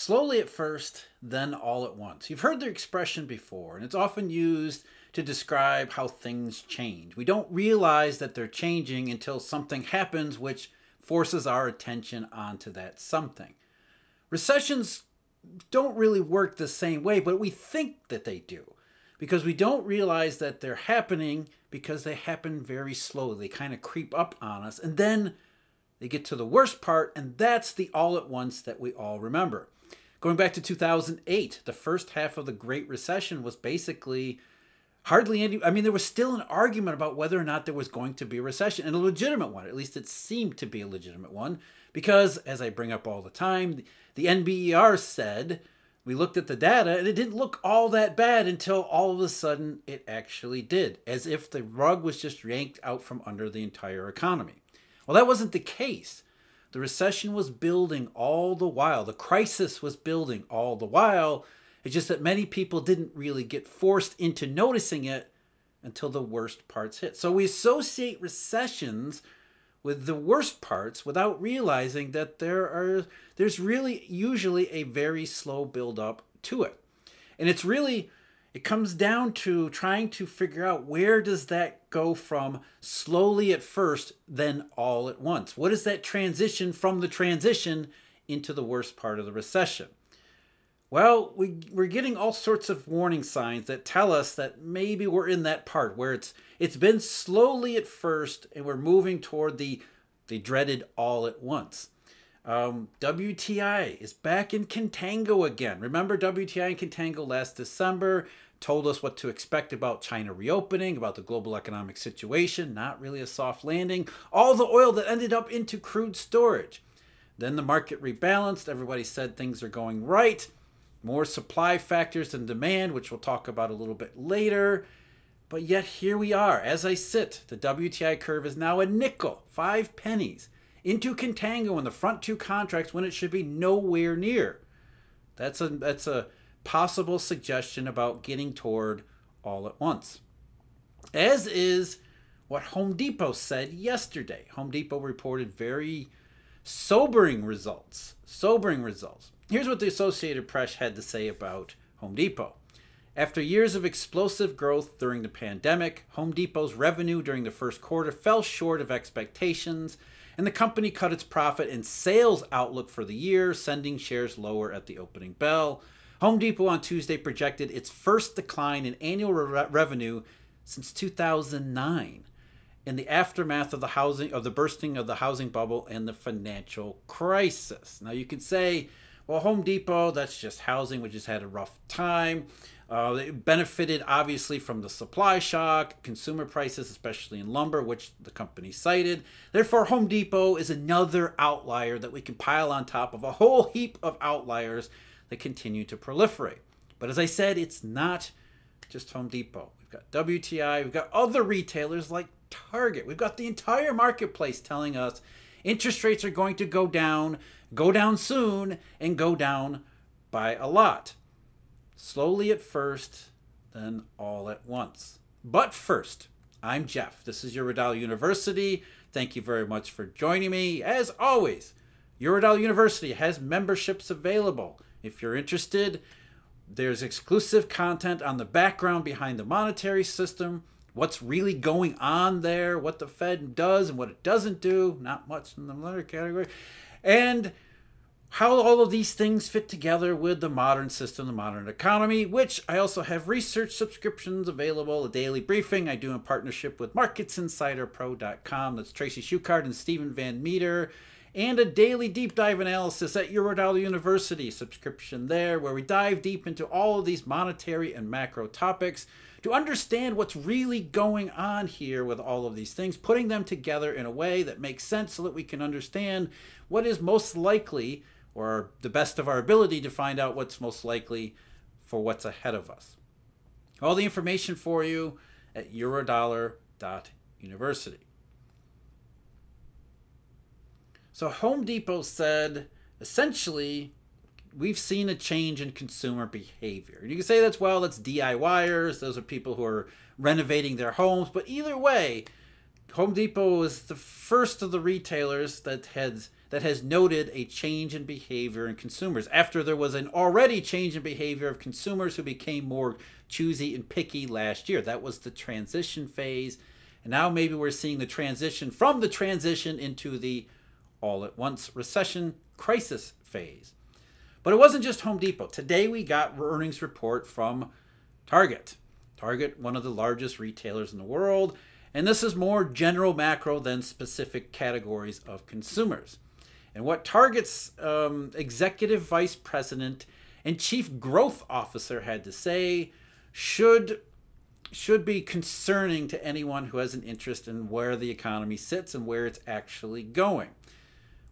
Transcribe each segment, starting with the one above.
Slowly at first, then all at once. You've heard the expression before, and it's often used to describe how things change. We don't realize that they're changing until something happens which forces our attention onto that something. Recessions don't really work the same way, but we think that they do because we don't realize that they're happening because they happen very slowly. They kind of creep up on us, and then they get to the worst part, and that's the all at once that we all remember. Going back to 2008, the first half of the Great Recession was basically hardly any. I mean, there was still an argument about whether or not there was going to be a recession, and a legitimate one. At least it seemed to be a legitimate one, because as I bring up all the time, the NBER said we looked at the data and it didn't look all that bad until all of a sudden it actually did, as if the rug was just yanked out from under the entire economy. Well, that wasn't the case. The recession was building all the while, the crisis was building all the while it's just that many people didn't really get forced into noticing it until the worst parts hit. So we associate recessions with the worst parts without realizing that there are there's really usually a very slow build up to it. And it's really it comes down to trying to figure out where does that go from slowly at first then all at once. What is that transition from the transition into the worst part of the recession? Well, we, we're getting all sorts of warning signs that tell us that maybe we're in that part where it's it's been slowly at first and we're moving toward the the dreaded all at once. Um, WTI is back in contango again. Remember WTI and contango last December told us what to expect about China reopening, about the global economic situation, not really a soft landing, all the oil that ended up into crude storage. Then the market rebalanced, everybody said things are going right more supply factors than demand, which we'll talk about a little bit later. But yet here we are. As I sit, the WTI curve is now a nickel, five pennies, into contango in the front two contracts when it should be nowhere near. That's a that's a possible suggestion about getting toward all at once. As is what Home Depot said yesterday. Home Depot reported very sobering results. Sobering results. Here's what the Associated Press had to say about Home Depot. After years of explosive growth during the pandemic, Home Depot's revenue during the first quarter fell short of expectations, and the company cut its profit and sales outlook for the year, sending shares lower at the opening bell. Home Depot on Tuesday projected its first decline in annual re- revenue since 2009 in the aftermath of the housing of the bursting of the housing bubble and the financial crisis. Now you could say well, Home Depot, that's just housing, which has had a rough time. Uh, they benefited obviously from the supply shock, consumer prices, especially in lumber, which the company cited. Therefore, Home Depot is another outlier that we can pile on top of a whole heap of outliers that continue to proliferate. But as I said, it's not just Home Depot. We've got WTI, we've got other retailers like Target. We've got the entire marketplace telling us interest rates are going to go down go down soon and go down by a lot. Slowly at first, then all at once. But first, I'm Jeff. This is Eurodollar University. Thank you very much for joining me. As always, Eurodollar University has memberships available. If you're interested, there's exclusive content on the background behind the monetary system, what's really going on there, what the Fed does and what it doesn't do. Not much in the latter category and how all of these things fit together with the modern system, the modern economy, which I also have research subscriptions available, a daily briefing I do in partnership with MarketsInsiderPro.com. That's Tracy Shuchart and Steven Van Metre. And a daily deep dive analysis at Eurodollar University subscription there, where we dive deep into all of these monetary and macro topics to understand what's really going on here with all of these things, putting them together in a way that makes sense so that we can understand what is most likely, or the best of our ability to find out what's most likely for what's ahead of us. All the information for you at eurodollar.university. So Home Depot said essentially we've seen a change in consumer behavior. You can say that's well, that's DIYers, those are people who are renovating their homes, but either way, Home Depot is the first of the retailers that has that has noted a change in behavior in consumers after there was an already change in behavior of consumers who became more choosy and picky last year. That was the transition phase. And now maybe we're seeing the transition from the transition into the all at once recession crisis phase. But it wasn't just Home Depot. Today we got earnings report from Target. Target, one of the largest retailers in the world, and this is more general macro than specific categories of consumers. And what Target's um, executive vice president and chief growth officer had to say should should be concerning to anyone who has an interest in where the economy sits and where it's actually going.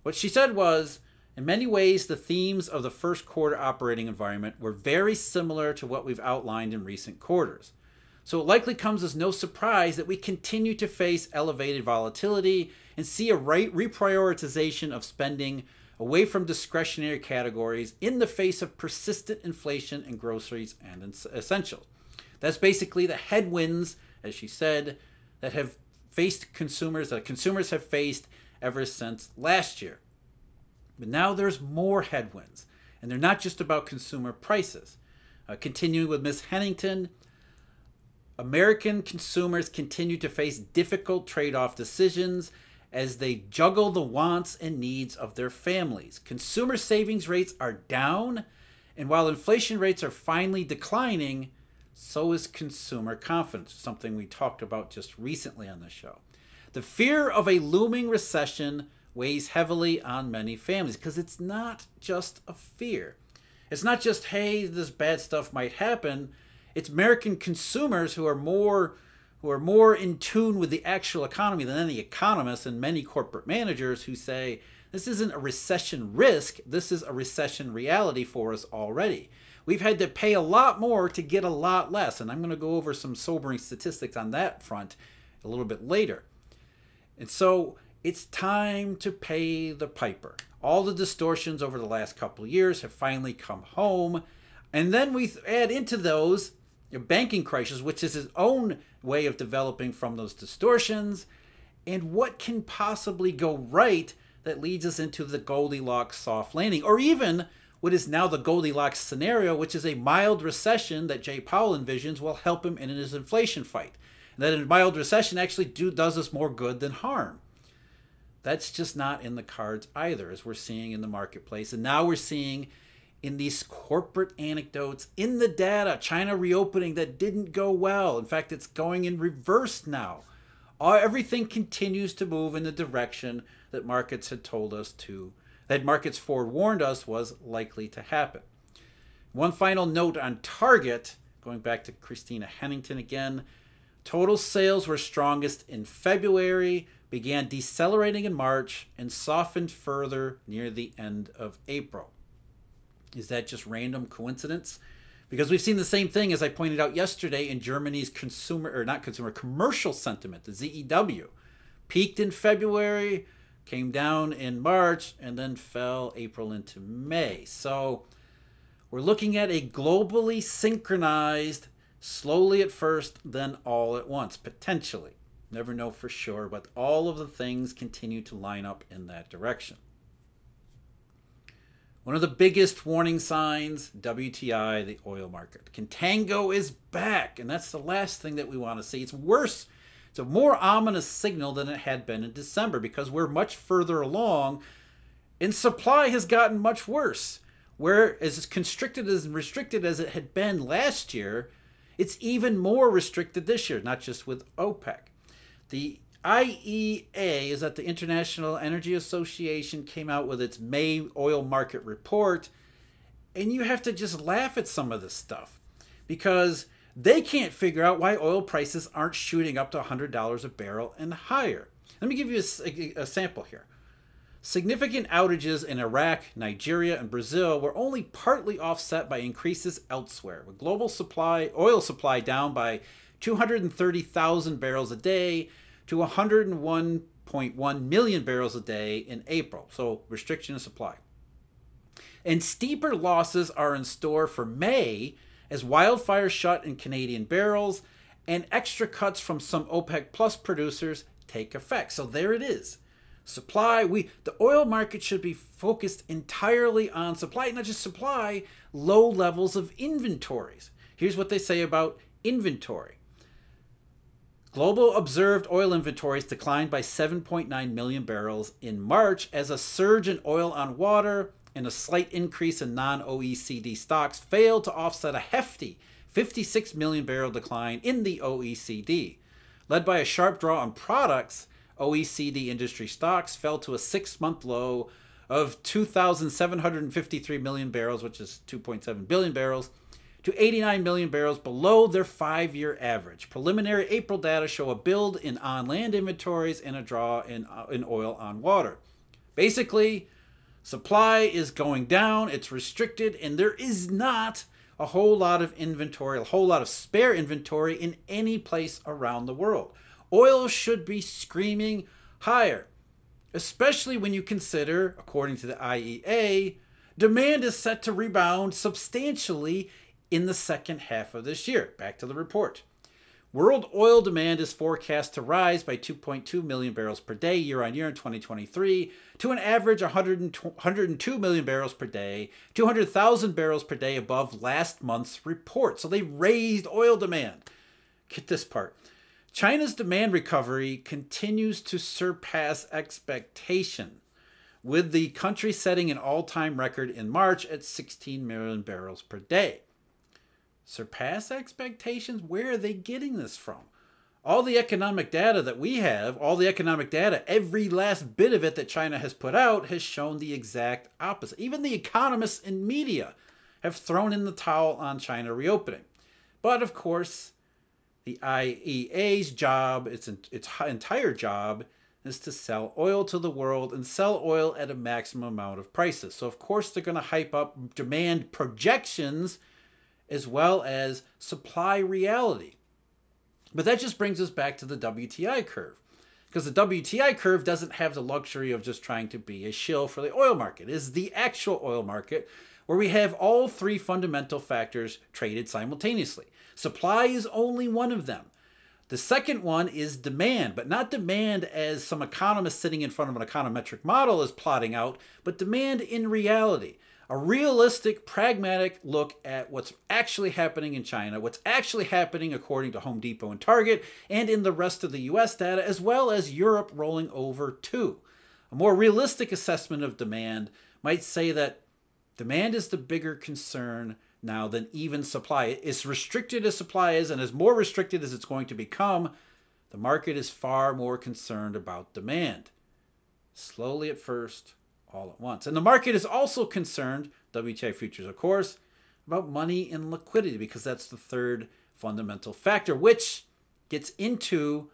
What she said was in many ways, the themes of the first quarter operating environment were very similar to what we've outlined in recent quarters. So it likely comes as no surprise that we continue to face elevated volatility and see a right reprioritization of spending away from discretionary categories in the face of persistent inflation in groceries and essentials. That's basically the headwinds, as she said, that have faced consumers, that consumers have faced ever since last year. But now there's more headwinds, and they're not just about consumer prices. Uh, continuing with Ms. Hennington, American consumers continue to face difficult trade off decisions as they juggle the wants and needs of their families. Consumer savings rates are down, and while inflation rates are finally declining, so is consumer confidence, something we talked about just recently on the show. The fear of a looming recession weighs heavily on many families because it's not just a fear. It's not just, hey, this bad stuff might happen. It's American consumers who are more who are more in tune with the actual economy than any economists and many corporate managers who say this isn't a recession risk, this is a recession reality for us already. We've had to pay a lot more to get a lot less, and I'm going to go over some sobering statistics on that front a little bit later. And so it's time to pay the piper. All the distortions over the last couple years have finally come home. And then we add into those banking crisis, which is its own way of developing from those distortions. And what can possibly go right that leads us into the Goldilocks soft landing, or even what is now the Goldilocks scenario, which is a mild recession that Jay Powell envisions will help him in his inflation fight. And that a mild recession actually do, does us more good than harm. That's just not in the cards either, as we're seeing in the marketplace. And now we're seeing in these corporate anecdotes in the data, China reopening that didn't go well. In fact, it's going in reverse now. Uh, everything continues to move in the direction that markets had told us to, that markets forewarned us was likely to happen. One final note on Target, going back to Christina Hennington again. Total sales were strongest in February, began decelerating in March and softened further near the end of April. Is that just random coincidence? Because we've seen the same thing as I pointed out yesterday in Germany's consumer or not consumer commercial sentiment, the ZEW. Peaked in February, came down in March, and then fell April into May. So we're looking at a globally synchronized, slowly at first, then all at once, potentially. Never know for sure, but all of the things continue to line up in that direction. One of the biggest warning signs WTI, the oil market. Contango is back, and that's the last thing that we want to see. It's worse, it's a more ominous signal than it had been in December because we're much further along, and supply has gotten much worse. Where as constricted as restricted as it had been last year, it's even more restricted this year, not just with OPEC. The IEA is that the International Energy Association came out with its May oil market report, and you have to just laugh at some of this stuff because they can't figure out why oil prices aren't shooting up to $100 a barrel and higher. Let me give you a, a sample here. Significant outages in Iraq, Nigeria, and Brazil were only partly offset by increases elsewhere, with global supply oil supply down by 230,000 barrels a day to 101.1 million barrels a day in April. So, restriction of supply. And steeper losses are in store for May as wildfires shut in Canadian barrels and extra cuts from some OPEC Plus producers take effect. So there it is. Supply, we the oil market should be focused entirely on supply, not just supply, low levels of inventories. Here's what they say about inventory. Global observed oil inventories declined by 7.9 million barrels in March as a surge in oil on water and a slight increase in non OECD stocks failed to offset a hefty 56 million barrel decline in the OECD. Led by a sharp draw on products, OECD industry stocks fell to a six month low of 2,753 million barrels, which is 2.7 billion barrels, to 89 million barrels below their five year average. Preliminary April data show a build in on land inventories and a draw in, uh, in oil on water. Basically, supply is going down, it's restricted, and there is not a whole lot of inventory, a whole lot of spare inventory in any place around the world. Oil should be screaming higher, especially when you consider, according to the IEA, demand is set to rebound substantially in the second half of this year. Back to the report. World oil demand is forecast to rise by 2.2 million barrels per day year on year in 2023 to an average 102 million barrels per day, 200,000 barrels per day above last month's report. So they raised oil demand. Get this part. China's demand recovery continues to surpass expectation, with the country setting an all time record in March at 16 million barrels per day surpass expectations? Where are they getting this from? All the economic data that we have, all the economic data, every last bit of it that China has put out has shown the exact opposite. Even the economists and media have thrown in the towel on China reopening. But of course, the IEA's job, its, its entire job, is to sell oil to the world and sell oil at a maximum amount of prices. So, of course, they're going to hype up demand projections as well as supply reality. But that just brings us back to the WTI curve. Because the WTI curve doesn't have the luxury of just trying to be a shill for the oil market. It is the actual oil market where we have all three fundamental factors traded simultaneously. Supply is only one of them. The second one is demand, but not demand as some economist sitting in front of an econometric model is plotting out, but demand in reality a realistic, pragmatic look at what's actually happening in China, what's actually happening according to Home Depot and Target, and in the rest of the US data, as well as Europe rolling over too. A more realistic assessment of demand might say that demand is the bigger concern now than even supply. As restricted as supply is, and as more restricted as it's going to become, the market is far more concerned about demand. Slowly at first, all at once. And the market is also concerned, WTI futures, of course, about money and liquidity because that's the third fundamental factor, which gets into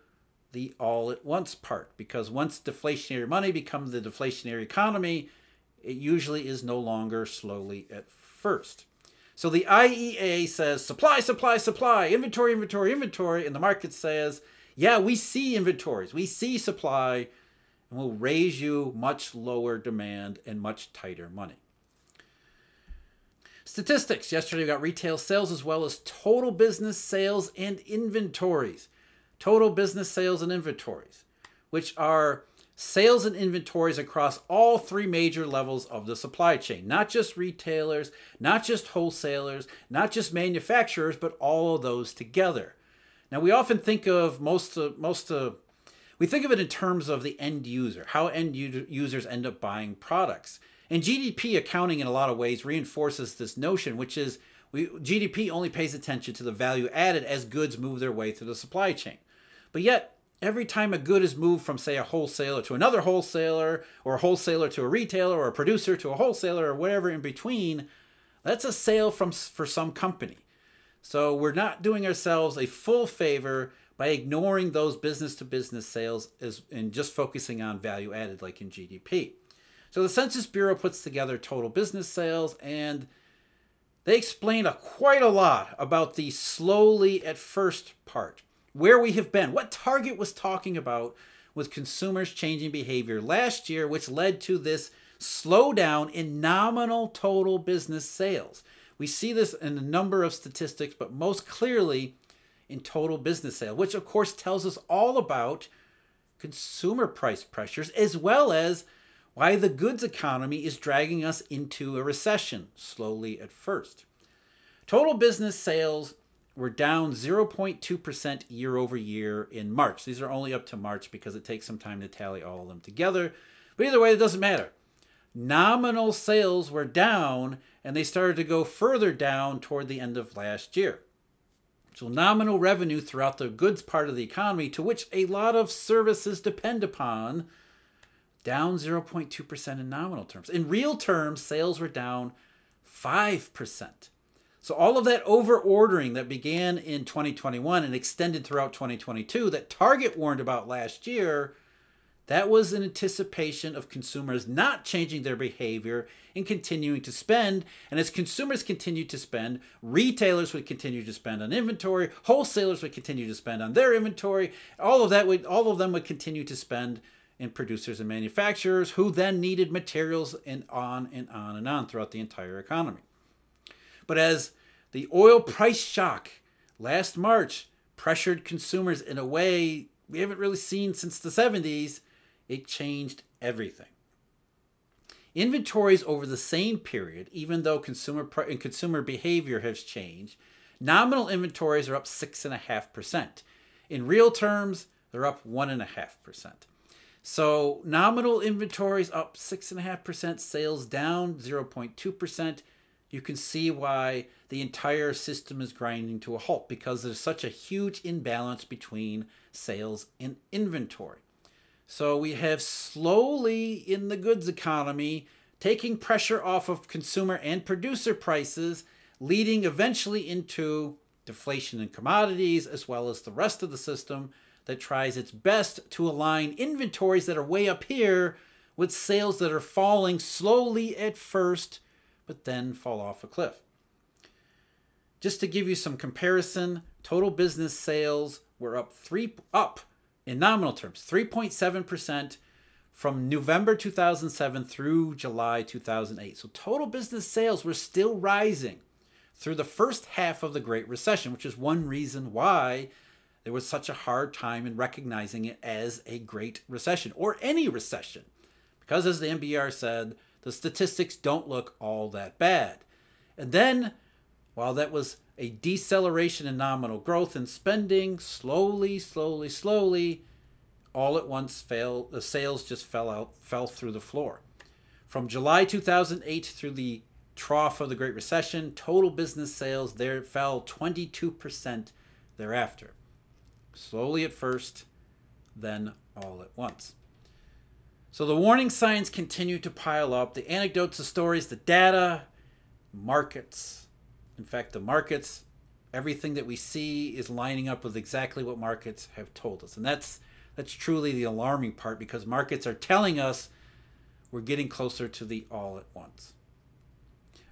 the all at once part. Because once deflationary money becomes the deflationary economy, it usually is no longer slowly at first. So the IEA says supply, supply, supply, inventory, inventory, inventory, and the market says, yeah, we see inventories, we see supply, and will raise you much lower demand and much tighter money. Statistics. Yesterday we got retail sales as well as total business sales and inventories. Total business sales and inventories, which are sales and inventories across all three major levels of the supply chain. Not just retailers, not just wholesalers, not just manufacturers, but all of those together. Now we often think of most of, most of we think of it in terms of the end user, how end users end up buying products. And GDP accounting, in a lot of ways, reinforces this notion, which is we, GDP only pays attention to the value added as goods move their way through the supply chain. But yet, every time a good is moved from, say, a wholesaler to another wholesaler, or a wholesaler to a retailer, or a producer to a wholesaler, or whatever in between, that's a sale from for some company. So we're not doing ourselves a full favor by ignoring those business to business sales and just focusing on value added like in GDP. So the Census Bureau puts together total business sales and they explain a, quite a lot about the slowly at first part, where we have been, what Target was talking about with consumers changing behavior last year, which led to this slowdown in nominal total business sales. We see this in a number of statistics, but most clearly in total business sale, which of course tells us all about consumer price pressures, as well as why the goods economy is dragging us into a recession, slowly at first. Total business sales were down 0.2% year over year in March. These are only up to March because it takes some time to tally all of them together. But either way, it doesn't matter. Nominal sales were down and they started to go further down toward the end of last year. So, nominal revenue throughout the goods part of the economy, to which a lot of services depend upon, down 0.2% in nominal terms. In real terms, sales were down 5%. So, all of that over ordering that began in 2021 and extended throughout 2022 that Target warned about last year that was in anticipation of consumers not changing their behavior and continuing to spend. And as consumers continued to spend, retailers would continue to spend on inventory, wholesalers would continue to spend on their inventory. All of that would all of them would continue to spend in producers and manufacturers who then needed materials and on and on and on throughout the entire economy. But as the oil price shock last March pressured consumers in a way we haven't really seen since the 70s, it changed everything. Inventories over the same period, even though consumer and consumer behavior has changed, nominal inventories are up 6.5%. In real terms, they're up 1.5%. So nominal inventories up 6.5%, sales down 0.2%. You can see why the entire system is grinding to a halt because there's such a huge imbalance between sales and inventory. So we have slowly in the goods economy taking pressure off of consumer and producer prices, leading eventually into deflation in commodities as well as the rest of the system that tries its best to align inventories that are way up here with sales that are falling slowly at first but then fall off a cliff. Just to give you some comparison, total business sales were up 3 up in nominal terms, 3.7% from November 2007 through July 2008. So total business sales were still rising through the first half of the Great Recession, which is one reason why there was such a hard time in recognizing it as a Great Recession or any recession. Because as the NBER said, the statistics don't look all that bad. And then, while that was a deceleration in nominal growth and spending, slowly, slowly, slowly, all at once fell the sales just fell out fell through the floor. From July 2008 through the trough of the Great Recession, total business sales there fell 22% thereafter. Slowly at first, then all at once. So the warning signs continue to pile up. The anecdotes, the stories, the data, markets, in fact, the markets, everything that we see is lining up with exactly what markets have told us. And that's that's truly the alarming part because markets are telling us we're getting closer to the all at once.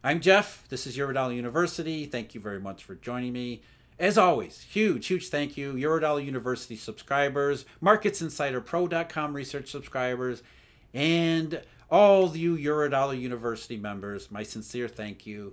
I'm Jeff. This is Eurodollar University. Thank you very much for joining me. As always, huge, huge thank you. Eurodollar University subscribers, MarketsInsiderPro.com research subscribers, and all you Eurodollar University members, my sincere thank you.